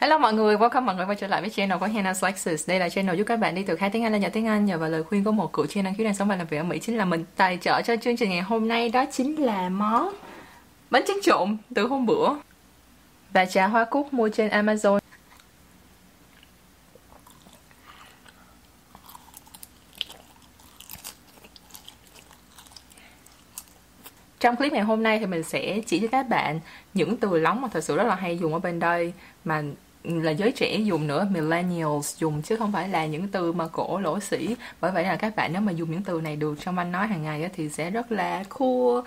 Hello mọi người, welcome mọi người quay trở lại với channel của Hannah's Lexus. Đây là channel giúp các bạn đi từ khá tiếng Anh lên nhờ tiếng Anh nhờ vào lời khuyên của một cựu chuyên năng khiếu đang sống và làm việc ở Mỹ chính là mình. Tài trợ cho chương trình ngày hôm nay đó chính là món bánh tráng trộn từ hôm bữa và trà hoa cúc mua trên Amazon. Trong clip ngày hôm nay thì mình sẽ chỉ cho các bạn những từ lóng mà thật sự rất là hay dùng ở bên đây mà là giới trẻ dùng nữa, millennials dùng, chứ không phải là những từ mà cổ lỗ sĩ. Bởi vậy là các bạn nếu mà dùng những từ này được trong anh nói hàng ngày thì sẽ rất là cool.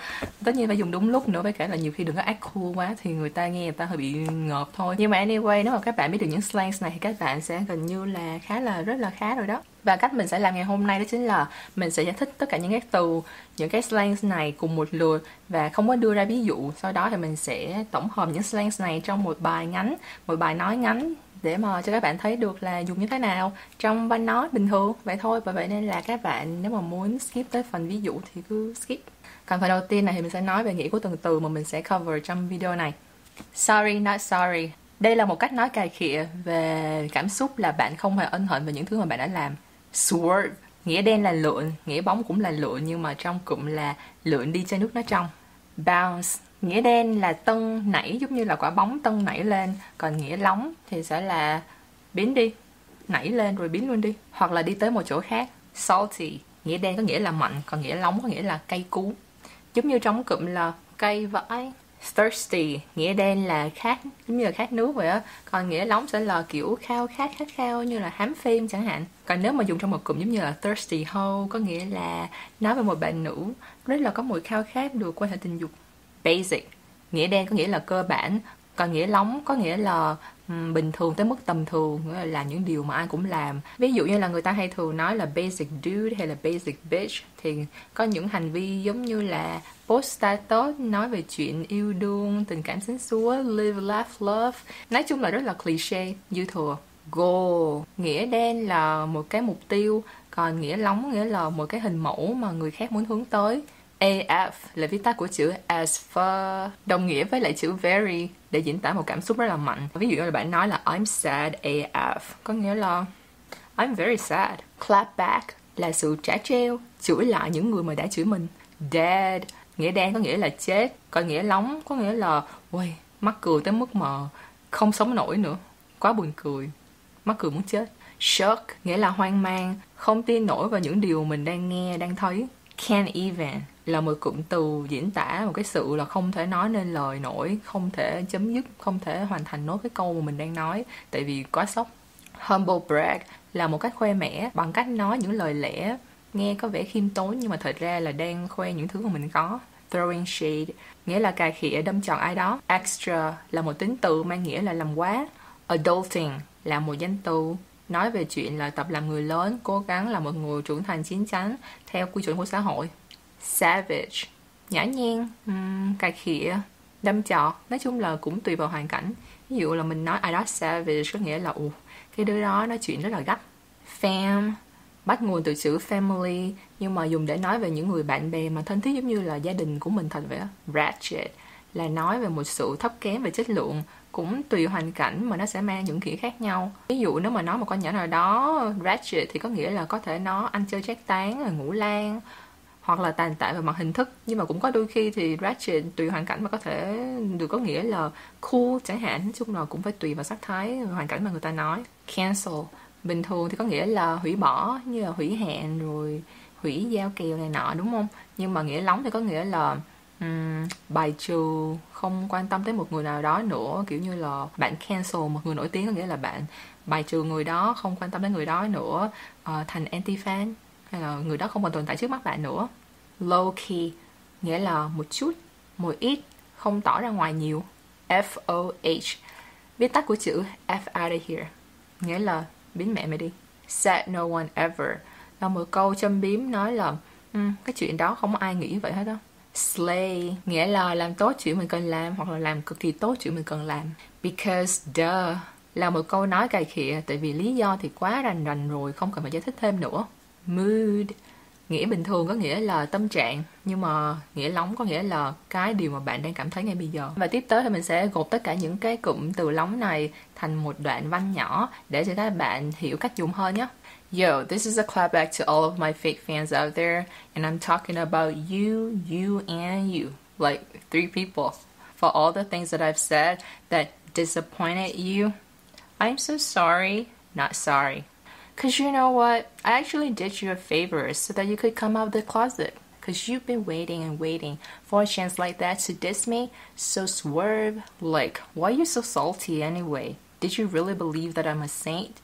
Tất nhiên phải dùng đúng lúc nữa, với cả là nhiều khi đừng có act cool quá thì người ta nghe người ta hơi bị ngợp thôi. Nhưng mà anyway, nếu mà các bạn biết được những slangs này thì các bạn sẽ gần như là khá là, rất là khá rồi đó và cách mình sẽ làm ngày hôm nay đó chính là mình sẽ giải thích tất cả những cái từ, những cái slangs này cùng một lượt và không có đưa ra ví dụ. Sau đó thì mình sẽ tổng hợp những slangs này trong một bài ngắn, một bài nói ngắn để mà cho các bạn thấy được là dùng như thế nào. Trong văn nói bình thường, vậy thôi. Và vậy nên là các bạn nếu mà muốn skip tới phần ví dụ thì cứ skip. Còn phần đầu tiên này thì mình sẽ nói về nghĩa của từng từ mà mình sẽ cover trong video này. Sorry, not sorry. Đây là một cách nói cài khịa về cảm xúc là bạn không hề ân hận về những thứ mà bạn đã làm. Swerve Nghĩa đen là lượn, nghĩa bóng cũng là lượn nhưng mà trong cụm là lượn đi trên nước nó trong. Bounce Nghĩa đen là tân nảy giống như là quả bóng tân nảy lên. Còn nghĩa lóng thì sẽ là biến đi Nảy lên rồi biến luôn đi Hoặc là đi tới một chỗ khác. Salty Nghĩa đen có nghĩa là mạnh Còn nghĩa lóng có nghĩa là cay cú. Giống như trong cụm là cây vãi thirsty, nghĩa đen là khát, giống như là khát nước vậy á. Còn nghĩa lóng sẽ là kiểu khao khát khát khao, như là hám phim chẳng hạn. Còn nếu mà dùng trong một cụm giống như là thirsty hoe có nghĩa là nói về một bạn nữ, rất là có mùi khao khát được quan hệ tình dục basic. Nghĩa đen có nghĩa là cơ bản còn nghĩa lóng có nghĩa là um, bình thường tới mức tầm thường nghĩa là làm những điều mà ai cũng làm. Ví dụ như là người ta hay thường nói là basic dude hay là basic bitch. Thì có những hành vi giống như là post status nói về chuyện yêu đương tình cảm xính xúa live laugh love. Nói chung là rất là cliché dư thừa. Goal nghĩa đen là một cái mục tiêu còn nghĩa lóng nghĩa là một cái hình mẫu mà người khác muốn hướng tới. AF là viết tắt của chữ as for đồng nghĩa với lại chữ very để diễn tả một cảm xúc rất là mạnh. Ví dụ như là bạn nói là I'm sad AF có nghĩa là I'm very sad. Clap back là sự trả treo, chửi lại những người mà đã chửi mình. Dead nghĩa đen có nghĩa là chết, có nghĩa lóng có nghĩa là ui mắc cười tới mức mà không sống nổi nữa, quá buồn cười, mắc cười muốn chết. Shock nghĩa là hoang mang, không tin nổi vào những điều mình đang nghe, đang thấy. Can't even là một cụm từ diễn tả một cái sự là không thể nói nên lời nổi, không thể chấm dứt, không thể hoàn thành nốt cái câu mà mình đang nói, tại vì quá sốc. Humble brag là một cách khoe mẽ bằng cách nói những lời lẽ, nghe có vẻ khiêm tốn nhưng mà thật ra là đang khoe những thứ mà mình có. Throwing shade nghĩa là cà khịa, đâm chọn ai đó. Extra là một tính từ mang nghĩa là làm quá. Adulting là một danh từ nói về chuyện là tập làm người lớn cố gắng là một người trưởng thành chín chắn theo quy chuẩn của xã hội. Savage. Nhã nhen um, cà khịa. Đâm chọt nói chung là cũng tùy vào hoàn cảnh. Ví dụ là mình nói ai đó savage có nghĩa là ù cái đứa đó nói chuyện rất là gắt. Fam. Bắt nguồn từ chữ family nhưng mà dùng để nói về những người bạn bè mà thân thiết giống như là gia đình của mình thật vậy á. Ratchet là nói về một sự thấp kém về chất lượng, cũng tùy hoàn cảnh mà nó sẽ mang những nghĩa khác nhau. Ví dụ nếu mà nói một con nhỏ nào đó ratchet thì có nghĩa là có thể nó ăn chơi trác tán ngủ lan hoặc là tàn tạ về mặt hình thức. Nhưng mà cũng có đôi khi thì ratchet tùy hoàn cảnh mà có thể được có nghĩa là cool chẳng hạn, nói chung là cũng phải tùy vào sắc thái, hoàn cảnh mà người ta nói. Cancel, bình thường thì có nghĩa là hủy bỏ, như là hủy hẹn rồi hủy giao kèo này nọ, đúng không? Nhưng mà nghĩa lóng thì có nghĩa là um, bài trừ không quan tâm tới một người nào đó nữa kiểu như là bạn cancel một người nổi tiếng có nghĩa là bạn bài trừ người đó không quan tâm đến người đó nữa. Uh, thành anti fan hay là người đó không còn tồn tại trước mắt bạn nữa. Low key nghĩa là một chút một ít không tỏ ra ngoài nhiều. F O H. Viết tắt của chữ F out of here nghĩa là biến mẹ mày đi. Said no one ever là một câu châm biếm nói là um, cái chuyện đó không ai nghĩ vậy hết đó slay nghĩa là làm tốt chuyện mình cần làm hoặc là làm cực kỳ tốt chuyện mình cần làm. Because duh là một câu nói cài khịa, tại vì lý do thì quá rành rành rồi, không cần phải giải thích thêm nữa. Mood nghĩa bình thường có nghĩa là tâm trạng, nhưng mà nghĩa lóng có nghĩa là cái điều mà bạn đang cảm thấy ngay bây giờ. Và tiếp tới thì mình sẽ gộp tất cả những cái cụm từ lóng này thành một đoạn văn nhỏ để cho các bạn hiểu cách dùng hơn nhé. Yo, this is a clapback to all of my fake fans out there, and I'm talking about you, you, and you, like three people, for all the things that I've said that disappointed you. I'm so sorry, not sorry. Because you know what? I actually did you a favor so that you could come out of the closet. Because you've been waiting and waiting for a chance like that to diss me. So swerve. Like, why are you so salty anyway? Did you really believe that I'm a saint?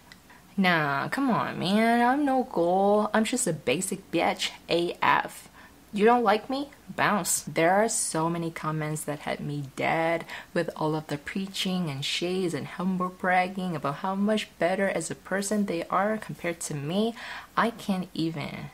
Nah, come on, man. I'm no goal. I'm just a basic bitch. AF. You don't like me? Bounce. There are so many comments that had me dead with all of the preaching and shades and humble bragging about how much better as a person they are compared to me. I can't even.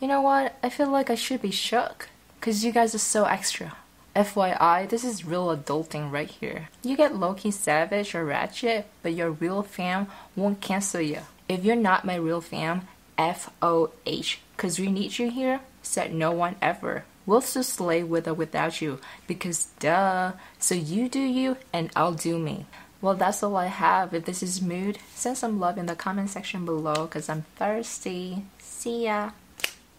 You know what? I feel like I should be shook. Cause you guys are so extra. FYI, this is real adulting right here. You get low-key savage or ratchet, but your real fam won't cancel you. If you're not my real fam, F-O-H. Cause we need you here said no one ever. We'll still slay with or without you, because duh. So you do you, and I'll do me. Well, that's all I have. If this is mood, send some love in the comment section below, because I'm thirsty. See ya.